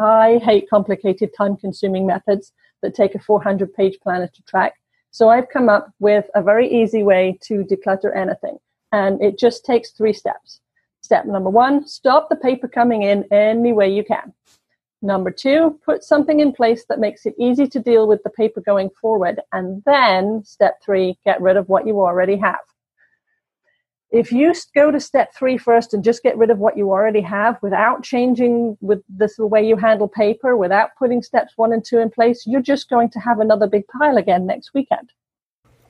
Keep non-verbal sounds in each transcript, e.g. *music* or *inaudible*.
I hate complicated, time consuming methods that take a 400 page planner to track. So I've come up with a very easy way to declutter anything. And it just takes three steps. Step number one, stop the paper coming in any way you can. Number two, put something in place that makes it easy to deal with the paper going forward. And then step three, get rid of what you already have. If you go to step three first and just get rid of what you already have without changing with this the way you handle paper, without putting steps one and two in place, you're just going to have another big pile again next weekend.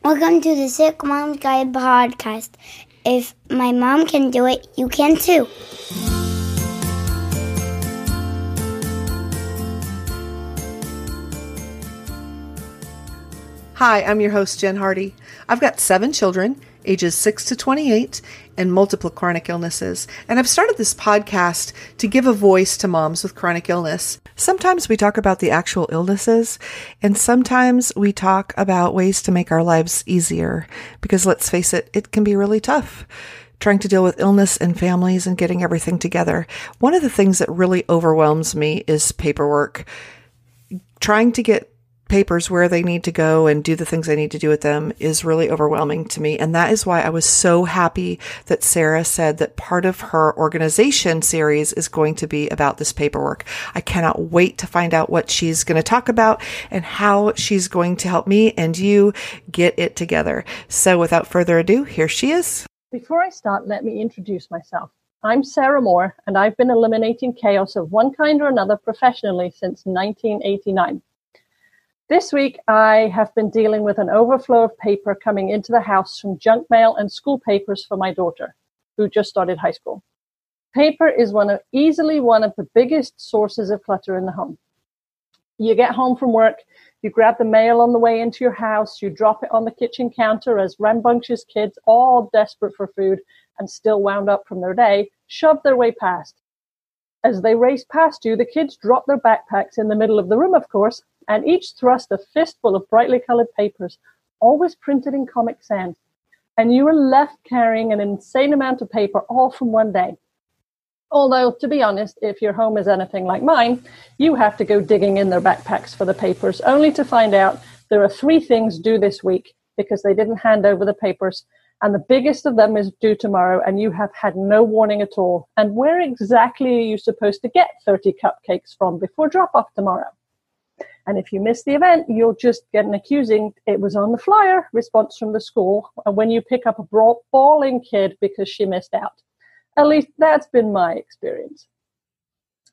Welcome to the Sick Mom Guide podcast. If my mom can do it, you can too. Hi, I'm your host, Jen Hardy. I've got seven children ages 6 to 28, and multiple chronic illnesses. And I've started this podcast to give a voice to moms with chronic illness. Sometimes we talk about the actual illnesses, and sometimes we talk about ways to make our lives easier. Because let's face it, it can be really tough trying to deal with illness and families and getting everything together. One of the things that really overwhelms me is paperwork. Trying to get papers where they need to go and do the things I need to do with them is really overwhelming to me. And that is why I was so happy that Sarah said that part of her organization series is going to be about this paperwork. I cannot wait to find out what she's going to talk about and how she's going to help me and you get it together. So without further ado, here she is. Before I start, let me introduce myself. I'm Sarah Moore, and I've been eliminating chaos of one kind or another professionally since 1989. This week, I have been dealing with an overflow of paper coming into the house from junk mail and school papers for my daughter, who just started high school. Paper is one of easily one of the biggest sources of clutter in the home. You get home from work, you grab the mail on the way into your house, you drop it on the kitchen counter as rambunctious kids, all desperate for food and still wound up from their day, shove their way past. As they race past you, the kids drop their backpacks in the middle of the room, of course, and each thrust a fistful of brightly colored papers, always printed in Comic Sans. And you are left carrying an insane amount of paper all from one day. Although, to be honest, if your home is anything like mine, you have to go digging in their backpacks for the papers, only to find out there are three things due this week because they didn't hand over the papers. And the biggest of them is due tomorrow, and you have had no warning at all. And where exactly are you supposed to get 30 cupcakes from before drop off tomorrow? And if you miss the event, you'll just get an accusing, it was on the flyer response from the school and when you pick up a bawling kid because she missed out. At least that's been my experience.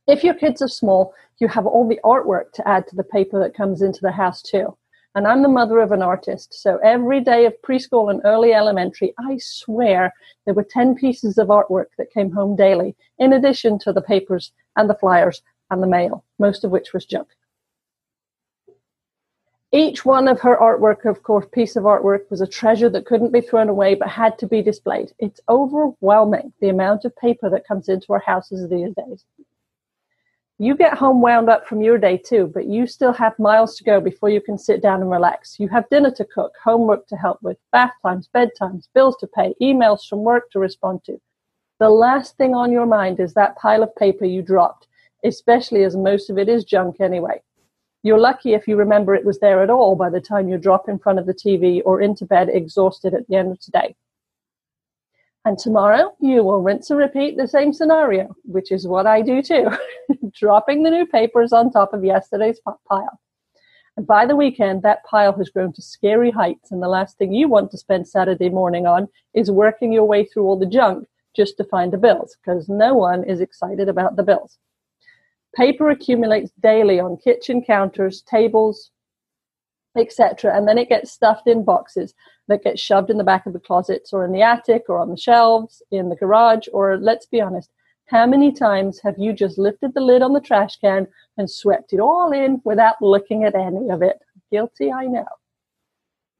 If your kids are small, you have all the artwork to add to the paper that comes into the house too. And I'm the mother of an artist, so every day of preschool and early elementary, I swear there were 10 pieces of artwork that came home daily, in addition to the papers and the flyers and the mail, most of which was junk. Each one of her artwork, of course, piece of artwork was a treasure that couldn't be thrown away but had to be displayed. It's overwhelming the amount of paper that comes into our houses these days. You get home wound up from your day too, but you still have miles to go before you can sit down and relax. You have dinner to cook, homework to help with, bath times, bedtimes, bills to pay, emails from work to respond to. The last thing on your mind is that pile of paper you dropped, especially as most of it is junk anyway. You're lucky if you remember it was there at all by the time you drop in front of the TV or into bed exhausted at the end of today. And tomorrow you will rinse and repeat the same scenario, which is what I do too, *laughs* dropping the new papers on top of yesterday's pile. And by the weekend, that pile has grown to scary heights, and the last thing you want to spend Saturday morning on is working your way through all the junk just to find the bills, because no one is excited about the bills. Paper accumulates daily on kitchen counters, tables, etc. And then it gets stuffed in boxes that get shoved in the back of the closets or in the attic or on the shelves in the garage. Or let's be honest, how many times have you just lifted the lid on the trash can and swept it all in without looking at any of it? Guilty, I know.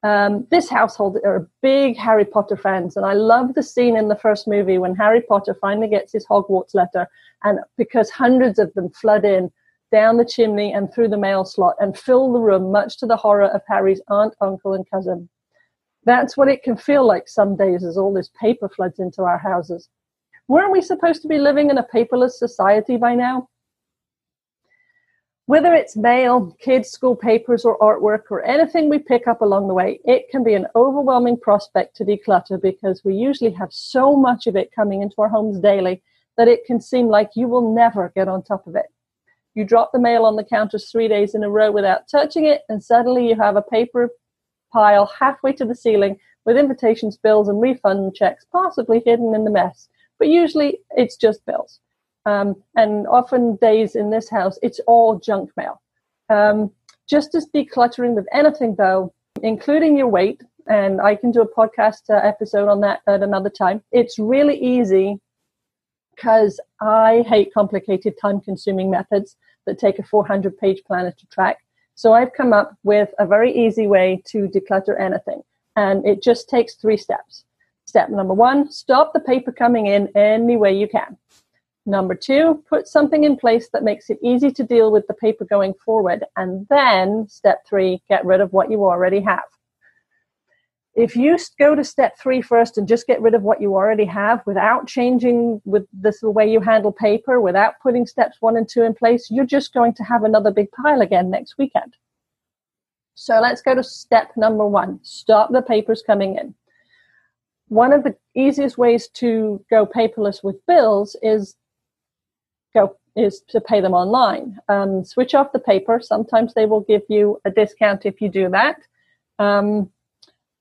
Um, this household are big Harry Potter fans, and I love the scene in the first movie when Harry Potter finally gets his Hogwarts letter, and because hundreds of them flood in down the chimney and through the mail slot and fill the room, much to the horror of Harry's aunt, uncle, and cousin. That's what it can feel like some days as all this paper floods into our houses. Weren't we supposed to be living in a paperless society by now? Whether it's mail, kids' school papers, or artwork, or anything we pick up along the way, it can be an overwhelming prospect to declutter because we usually have so much of it coming into our homes daily that it can seem like you will never get on top of it. You drop the mail on the counter three days in a row without touching it, and suddenly you have a paper pile halfway to the ceiling with invitations, bills, and refund checks possibly hidden in the mess. But usually it's just bills. Um, and often days in this house, it's all junk mail. Um, just as decluttering with anything, though, including your weight, and I can do a podcast uh, episode on that at another time. It's really easy because I hate complicated, time consuming methods that take a 400 page planner to track. So I've come up with a very easy way to declutter anything, and it just takes three steps. Step number one stop the paper coming in any way you can. Number two, put something in place that makes it easy to deal with the paper going forward. And then step three, get rid of what you already have. If you go to step three first and just get rid of what you already have without changing with this the way you handle paper, without putting steps one and two in place, you're just going to have another big pile again next weekend. So let's go to step number one. Stop the papers coming in. One of the easiest ways to go paperless with bills is is to pay them online. Um, switch off the paper. Sometimes they will give you a discount if you do that. Um,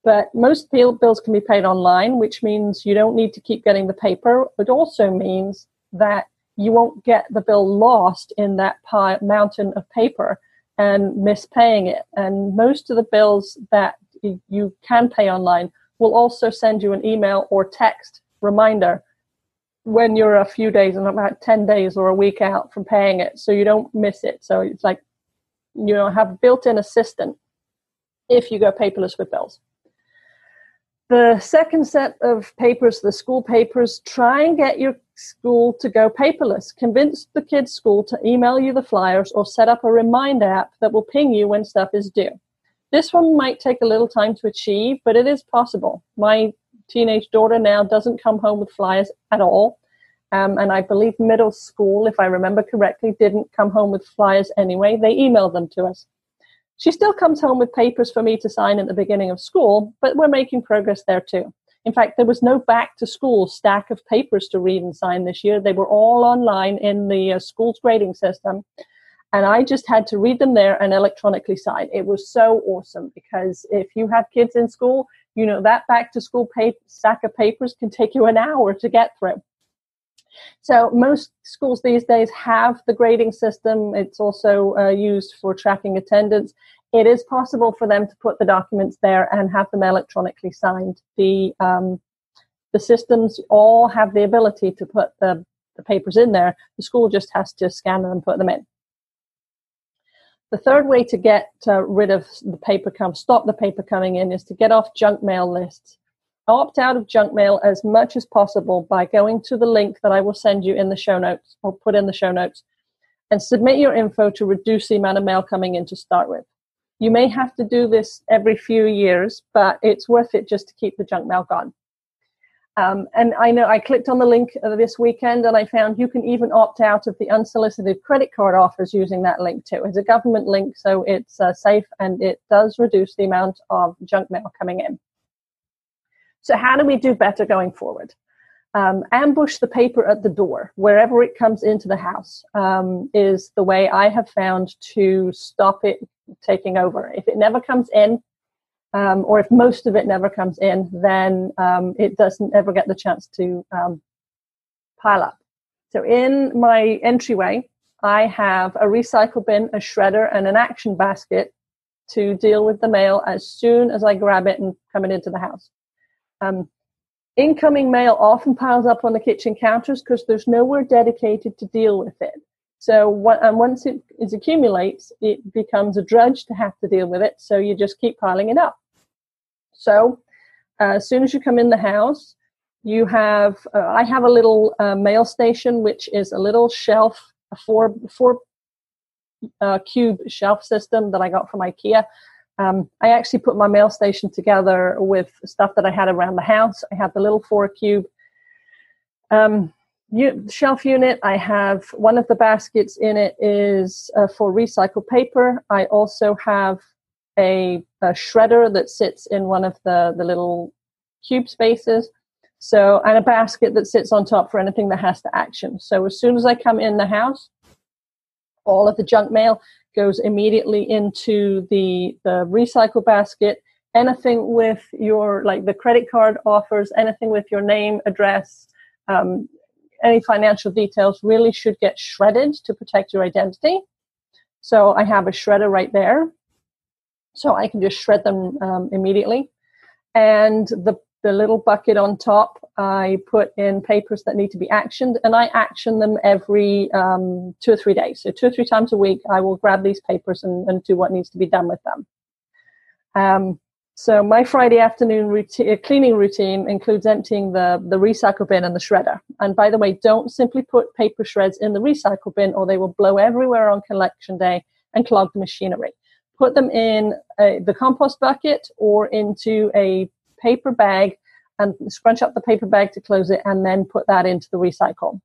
but most bill, bills can be paid online, which means you don't need to keep getting the paper. It also means that you won't get the bill lost in that pile, mountain of paper and miss paying it. And most of the bills that you can pay online will also send you an email or text reminder when you're a few days and about 10 days or a week out from paying it so you don't miss it. So it's like you know have built-in assistant if you go paperless with bills. The second set of papers the school papers try and get your school to go paperless. Convince the kids school to email you the flyers or set up a remind app that will ping you when stuff is due. This one might take a little time to achieve but it is possible. My teenage daughter now doesn't come home with flyers at all. Um, and I believe middle school, if I remember correctly, didn't come home with flyers anyway. They emailed them to us. She still comes home with papers for me to sign at the beginning of school, but we're making progress there too. In fact, there was no back to school stack of papers to read and sign this year. They were all online in the uh, school's grading system. And I just had to read them there and electronically sign. It was so awesome because if you have kids in school, you know that back to school paper, stack of papers can take you an hour to get through. So most schools these days have the grading system. It's also uh, used for tracking attendance. It is possible for them to put the documents there and have them electronically signed. The um, the systems all have the ability to put the, the papers in there. The school just has to scan them and put them in the third way to get uh, rid of the paper come, stop the paper coming in, is to get off junk mail lists. Opt out of junk mail as much as possible by going to the link that I will send you in the show notes or put in the show notes and submit your info to reduce the amount of mail coming in to start with. You may have to do this every few years, but it's worth it just to keep the junk mail gone. Um, and I know I clicked on the link this weekend and I found you can even opt out of the unsolicited credit card offers using that link too. It's a government link, so it's uh, safe and it does reduce the amount of junk mail coming in. So, how do we do better going forward? Um, ambush the paper at the door wherever it comes into the house um, is the way I have found to stop it taking over. If it never comes in, um, or if most of it never comes in, then um, it doesn't ever get the chance to um, pile up. So in my entryway, I have a recycle bin, a shredder, and an action basket to deal with the mail as soon as I grab it and coming into the house. Um, incoming mail often piles up on the kitchen counters because there's nowhere dedicated to deal with it. So and once it, it accumulates, it becomes a drudge to have to deal with it. So you just keep piling it up. So uh, as soon as you come in the house, you have uh, I have a little uh, mail station, which is a little shelf, a four four uh, cube shelf system that I got from IKEA. Um, I actually put my mail station together with stuff that I had around the house. I had the little four cube um, shelf unit. I have one of the baskets in it is uh, for recycled paper. I also have a, a, shredder that sits in one of the, the little cube spaces. So, and a basket that sits on top for anything that has to action. So, as soon as I come in the house, all of the junk mail goes immediately into the, the recycle basket. Anything with your, like the credit card offers, anything with your name, address, um, any financial details really should get shredded to protect your identity. So I have a shredder right there. So I can just shred them um, immediately. And the, the little bucket on top, I put in papers that need to be actioned, and I action them every um, two or three days. So two or three times a week, I will grab these papers and, and do what needs to be done with them. Um, so my Friday afternoon routine, uh, cleaning routine includes emptying the, the recycle bin and the shredder. And by the way, don't simply put paper shreds in the recycle bin or they will blow everywhere on collection day and clog the machinery. Put them in a, the compost bucket or into a paper bag and scrunch up the paper bag to close it and then put that into the recycle.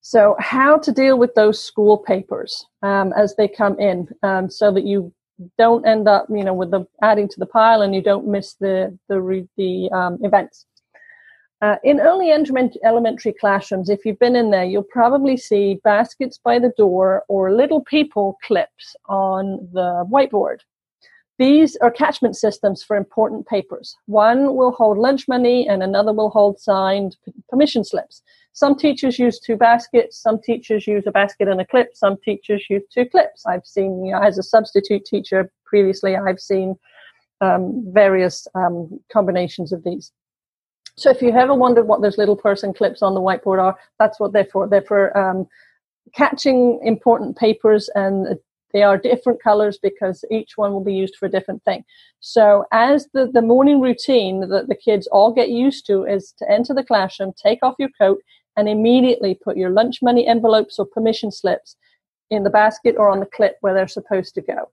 So, how to deal with those school papers um, as they come in um, so that you don't end up, you know, with the adding to the pile and you don't miss the the the um, events. Uh, in early elementary classrooms, if you've been in there, you'll probably see baskets by the door or little people clips on the whiteboard. These are catchment systems for important papers. One will hold lunch money and another will hold signed permission slips. Some teachers use two baskets, some teachers use a basket and a clip, some teachers use two clips. I've seen, you know, as a substitute teacher previously, I've seen um, various um, combinations of these. So if you've ever wondered what those little person clips on the whiteboard are, that's what they're for. They're for um, catching important papers and they are different colors because each one will be used for a different thing. So as the, the morning routine that the kids all get used to is to enter the classroom, take off your coat, and immediately put your lunch money envelopes or permission slips in the basket or on the clip where they're supposed to go.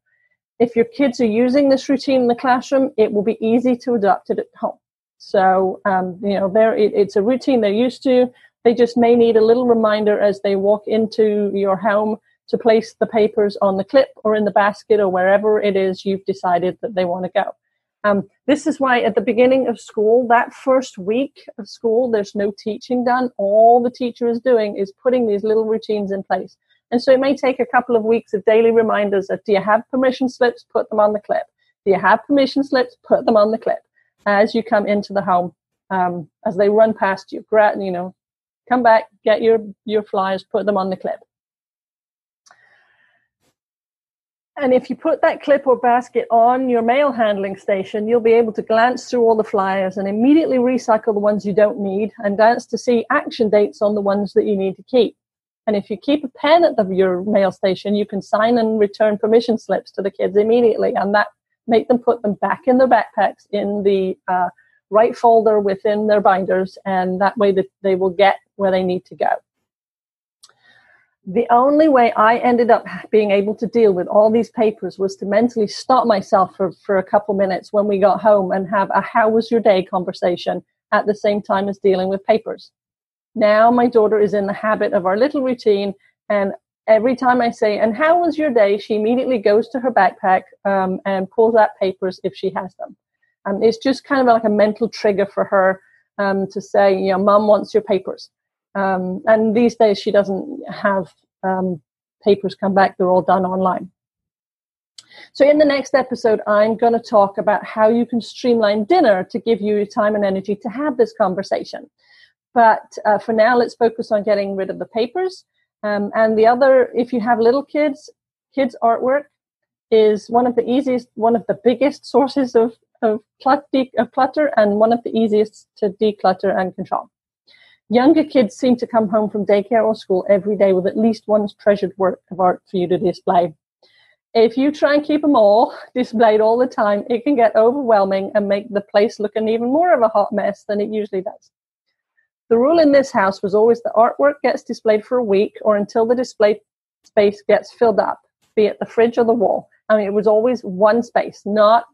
If your kids are using this routine in the classroom, it will be easy to adopt it at home. So, um, you know, there it, it's a routine they're used to. They just may need a little reminder as they walk into your home to place the papers on the clip or in the basket or wherever it is you've decided that they want to go. Um, this is why at the beginning of school, that first week of school, there's no teaching done. All the teacher is doing is putting these little routines in place. And so it may take a couple of weeks of daily reminders of do you have permission slips? Put them on the clip. Do you have permission slips? Put them on the clip as you come into the home. Um, as they run past you, you know, come back, get your, your flyers, put them on the clip. And if you put that clip or basket on your mail handling station, you'll be able to glance through all the flyers and immediately recycle the ones you don't need and glance to see action dates on the ones that you need to keep. And if you keep a pen at the, your mail station, you can sign and return permission slips to the kids immediately, and that make them put them back in their backpacks in the uh, right folder within their binders, and that way that they will get where they need to go the only way I ended up being able to deal with all these papers was to mentally stop myself for, for a couple minutes when we got home and have a how was your day conversation at the same time as dealing with papers. Now my daughter is in the habit of our little routine and every time I say, and how was your day? She immediately goes to her backpack um, and pulls out papers if she has them. Um, it's just kind of like a mental trigger for her um, to say, you know, mom wants your papers. Um, and these days she doesn't have um, papers come back, they're all done online. So, in the next episode, I'm going to talk about how you can streamline dinner to give you time and energy to have this conversation. But uh, for now, let's focus on getting rid of the papers. Um, and the other, if you have little kids, kids' artwork is one of the easiest, one of the biggest sources of, of, of clutter and one of the easiest to declutter and control. Younger kids seem to come home from daycare or school every day with at least one treasured work of art for you to display. If you try and keep them all *laughs* displayed all the time, it can get overwhelming and make the place look an even more of a hot mess than it usually does. The rule in this house was always the artwork gets displayed for a week or until the display space gets filled up, be it the fridge or the wall. I mean, it was always one space, not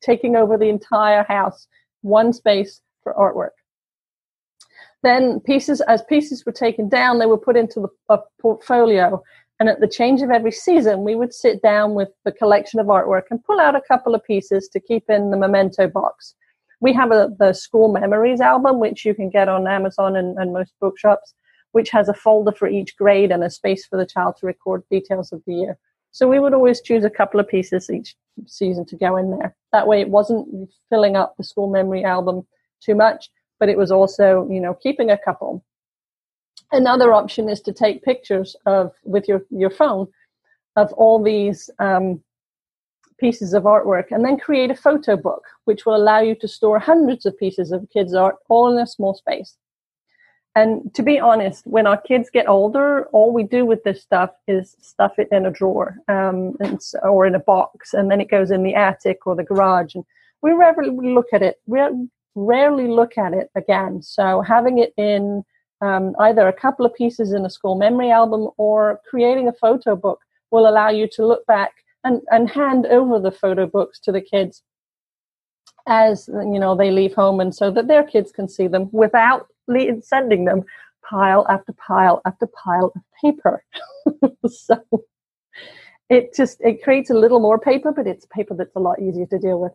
taking over the entire house, one space for artwork. Then pieces, as pieces were taken down, they were put into the, a portfolio. And at the change of every season, we would sit down with the collection of artwork and pull out a couple of pieces to keep in the memento box. We have a, the school memories album, which you can get on Amazon and, and most bookshops, which has a folder for each grade and a space for the child to record details of the year. So we would always choose a couple of pieces each season to go in there. That way it wasn't filling up the school memory album too much, but it was also, you know, keeping a couple. Another option is to take pictures of with your, your phone of all these um, pieces of artwork and then create a photo book, which will allow you to store hundreds of pieces of kids' art all in a small space. And to be honest, when our kids get older, all we do with this stuff is stuff it in a drawer um, or in a box, and then it goes in the attic or the garage. And we rarely look at it. We rarely look at it again. So having it in um, either a couple of pieces in a school memory album or creating a photo book will allow you to look back and, and hand over the photo books to the kids as you know they leave home and so that their kids can see them without sending them pile after pile after pile of paper. *laughs* So it just it creates a little more paper but it's paper that's a lot easier to deal with.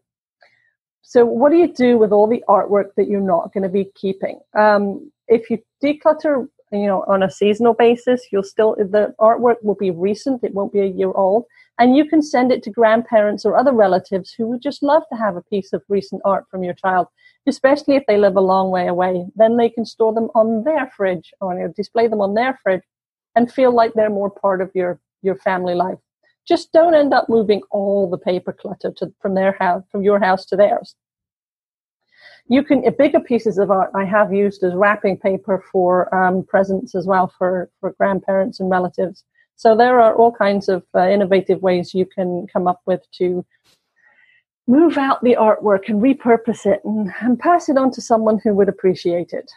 So what do you do with all the artwork that you're not going to be keeping? Um, if you declutter you know on a seasonal basis you'll still the artwork will be recent it won't be a year old and you can send it to grandparents or other relatives who would just love to have a piece of recent art from your child especially if they live a long way away then they can store them on their fridge or display them on their fridge and feel like they're more part of your your family life just don't end up moving all the paper clutter to, from their house from your house to theirs you can bigger pieces of art I have used as wrapping paper for um, presents as well for for grandparents and relatives. So there are all kinds of uh, innovative ways you can come up with to move out the artwork and repurpose it and, and pass it on to someone who would appreciate it.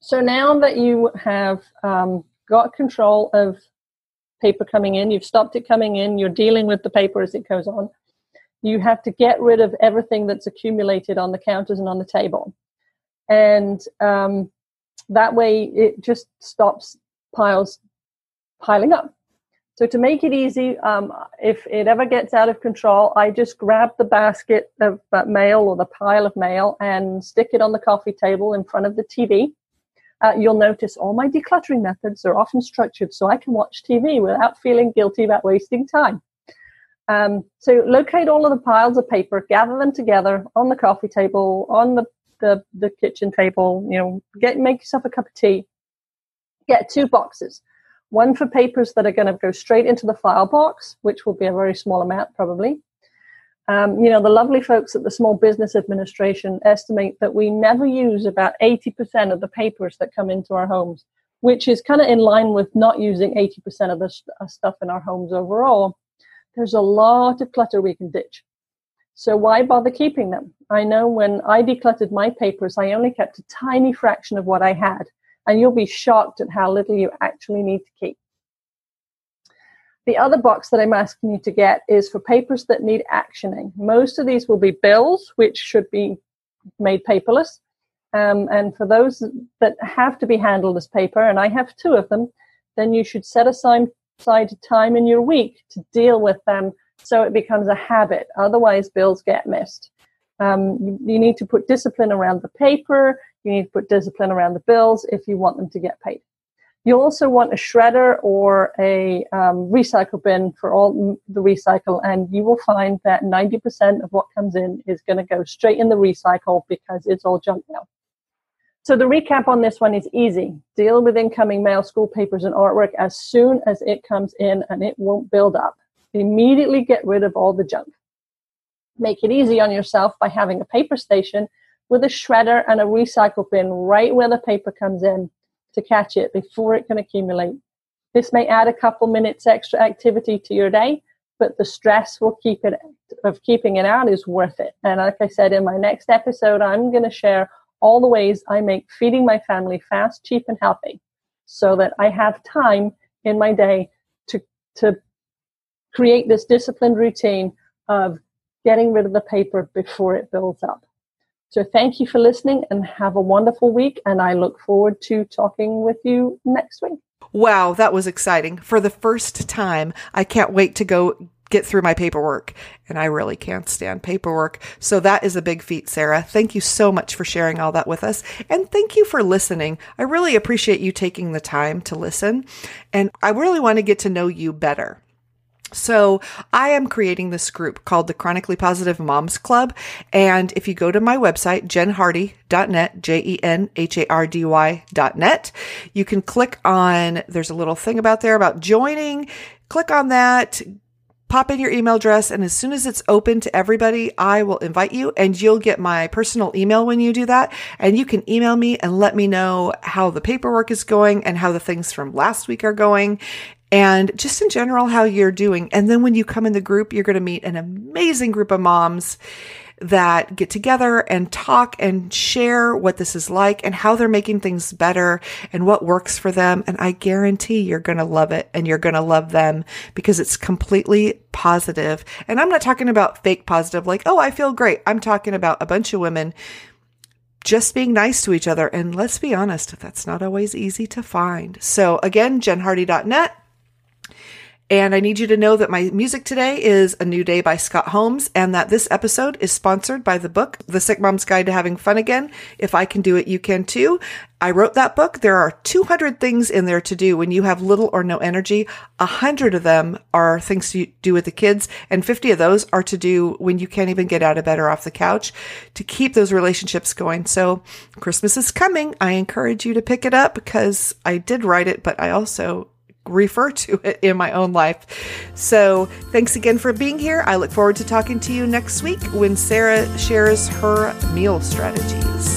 So now that you have um, got control of paper coming in, you've stopped it coming in, you're dealing with the paper as it goes on you have to get rid of everything that's accumulated on the counters and on the table. And um, that way it just stops piles piling up. So to make it easy, um, if it ever gets out of control, I just grab the basket of uh, mail or the pile of mail and stick it on the coffee table in front of the TV. Uh, you'll notice all my decluttering methods are often structured so I can watch TV without feeling guilty about wasting time. Um, so locate all of the piles of paper, gather them together on the coffee table, on the, the, the kitchen table, you know, get make yourself a cup of tea. Get two boxes. One for papers that are going to go straight into the file box, which will be a very small amount probably. Um, you know, the lovely folks at the Small Business Administration estimate that we never use about 80% of the papers that come into our homes, which is kind of in line with not using 80% of the st- uh, stuff in our homes overall there's a lot of clutter we can ditch. So why bother keeping them? I know when I decluttered my papers, I only kept a tiny fraction of what I had, and you'll be shocked at how little you actually need to keep. The other box that I'm asking you to get is for papers that need actioning. Most of these will be bills, which should be made paperless. Um, and for those that have to be handled as paper, and I have two of them, then you should set aside time in your week to deal with them so it becomes a habit. Otherwise, bills get missed. Um, you, you, need to put discipline around the paper. You need to put discipline around the bills if you want them to get paid. You also want a shredder or a um, recycle bin for all the recycle, and you will find that 90% of what comes in is going to go straight in the recycle because it's all junk now. So the recap on this one is easy. Deal with incoming mail, school papers, and artwork as soon as it comes in and it won't build up. Immediately get rid of all the junk. Make it easy on yourself by having a paper station with a shredder and a recycle bin right where the paper comes in to catch it before it can accumulate. This may add a couple minutes extra activity to your day, but the stress will keep it of keeping it out is worth it. And like I said in my next episode, I'm going to share all the ways I make feeding my family fast, cheap, and healthy so that I have time in my day to, to create this disciplined routine of getting rid of the paper before it builds up. So thank you for listening and have a wonderful week. And I look forward to talking with you next week. Wow, that was exciting. For the first time, I can't wait to go get through my paperwork. And I really can't stand paperwork. So that is a big feat, Sarah. Thank you so much for sharing all that with us. And thank you for listening. I really appreciate you taking the time to listen. And I really want to get to know you better. So I am creating this group called the Chronically Positive Moms Club. And if you go to my website, jenhardy.net, J-E-N-H-A-R-D-Y.net, you can click on, there's a little thing about there about joining. Click on that, pop in your email address and as soon as it's open to everybody, I will invite you and you'll get my personal email when you do that. And you can email me and let me know how the paperwork is going and how the things from last week are going and just in general how you're doing. And then when you come in the group, you're going to meet an amazing group of moms that get together and talk and share what this is like and how they're making things better and what works for them. And I guarantee you're going to love it and you're going to love them because it's completely positive. And I'm not talking about fake positive, like, oh, I feel great. I'm talking about a bunch of women just being nice to each other. And let's be honest, that's not always easy to find. So again, jenhardy.net and I need you to know that my music today is A New Day by Scott Holmes and that this episode is sponsored by the book, The Sick Mom's Guide to Having Fun Again. If I can do it, you can too. I wrote that book. There are 200 things in there to do when you have little or no energy. A hundred of them are things to do with the kids and 50 of those are to do when you can't even get out of bed or off the couch to keep those relationships going. So Christmas is coming. I encourage you to pick it up because I did write it, but I also refer to it in my own life. So, thanks again for being here. I look forward to talking to you next week when Sarah shares her meal strategies.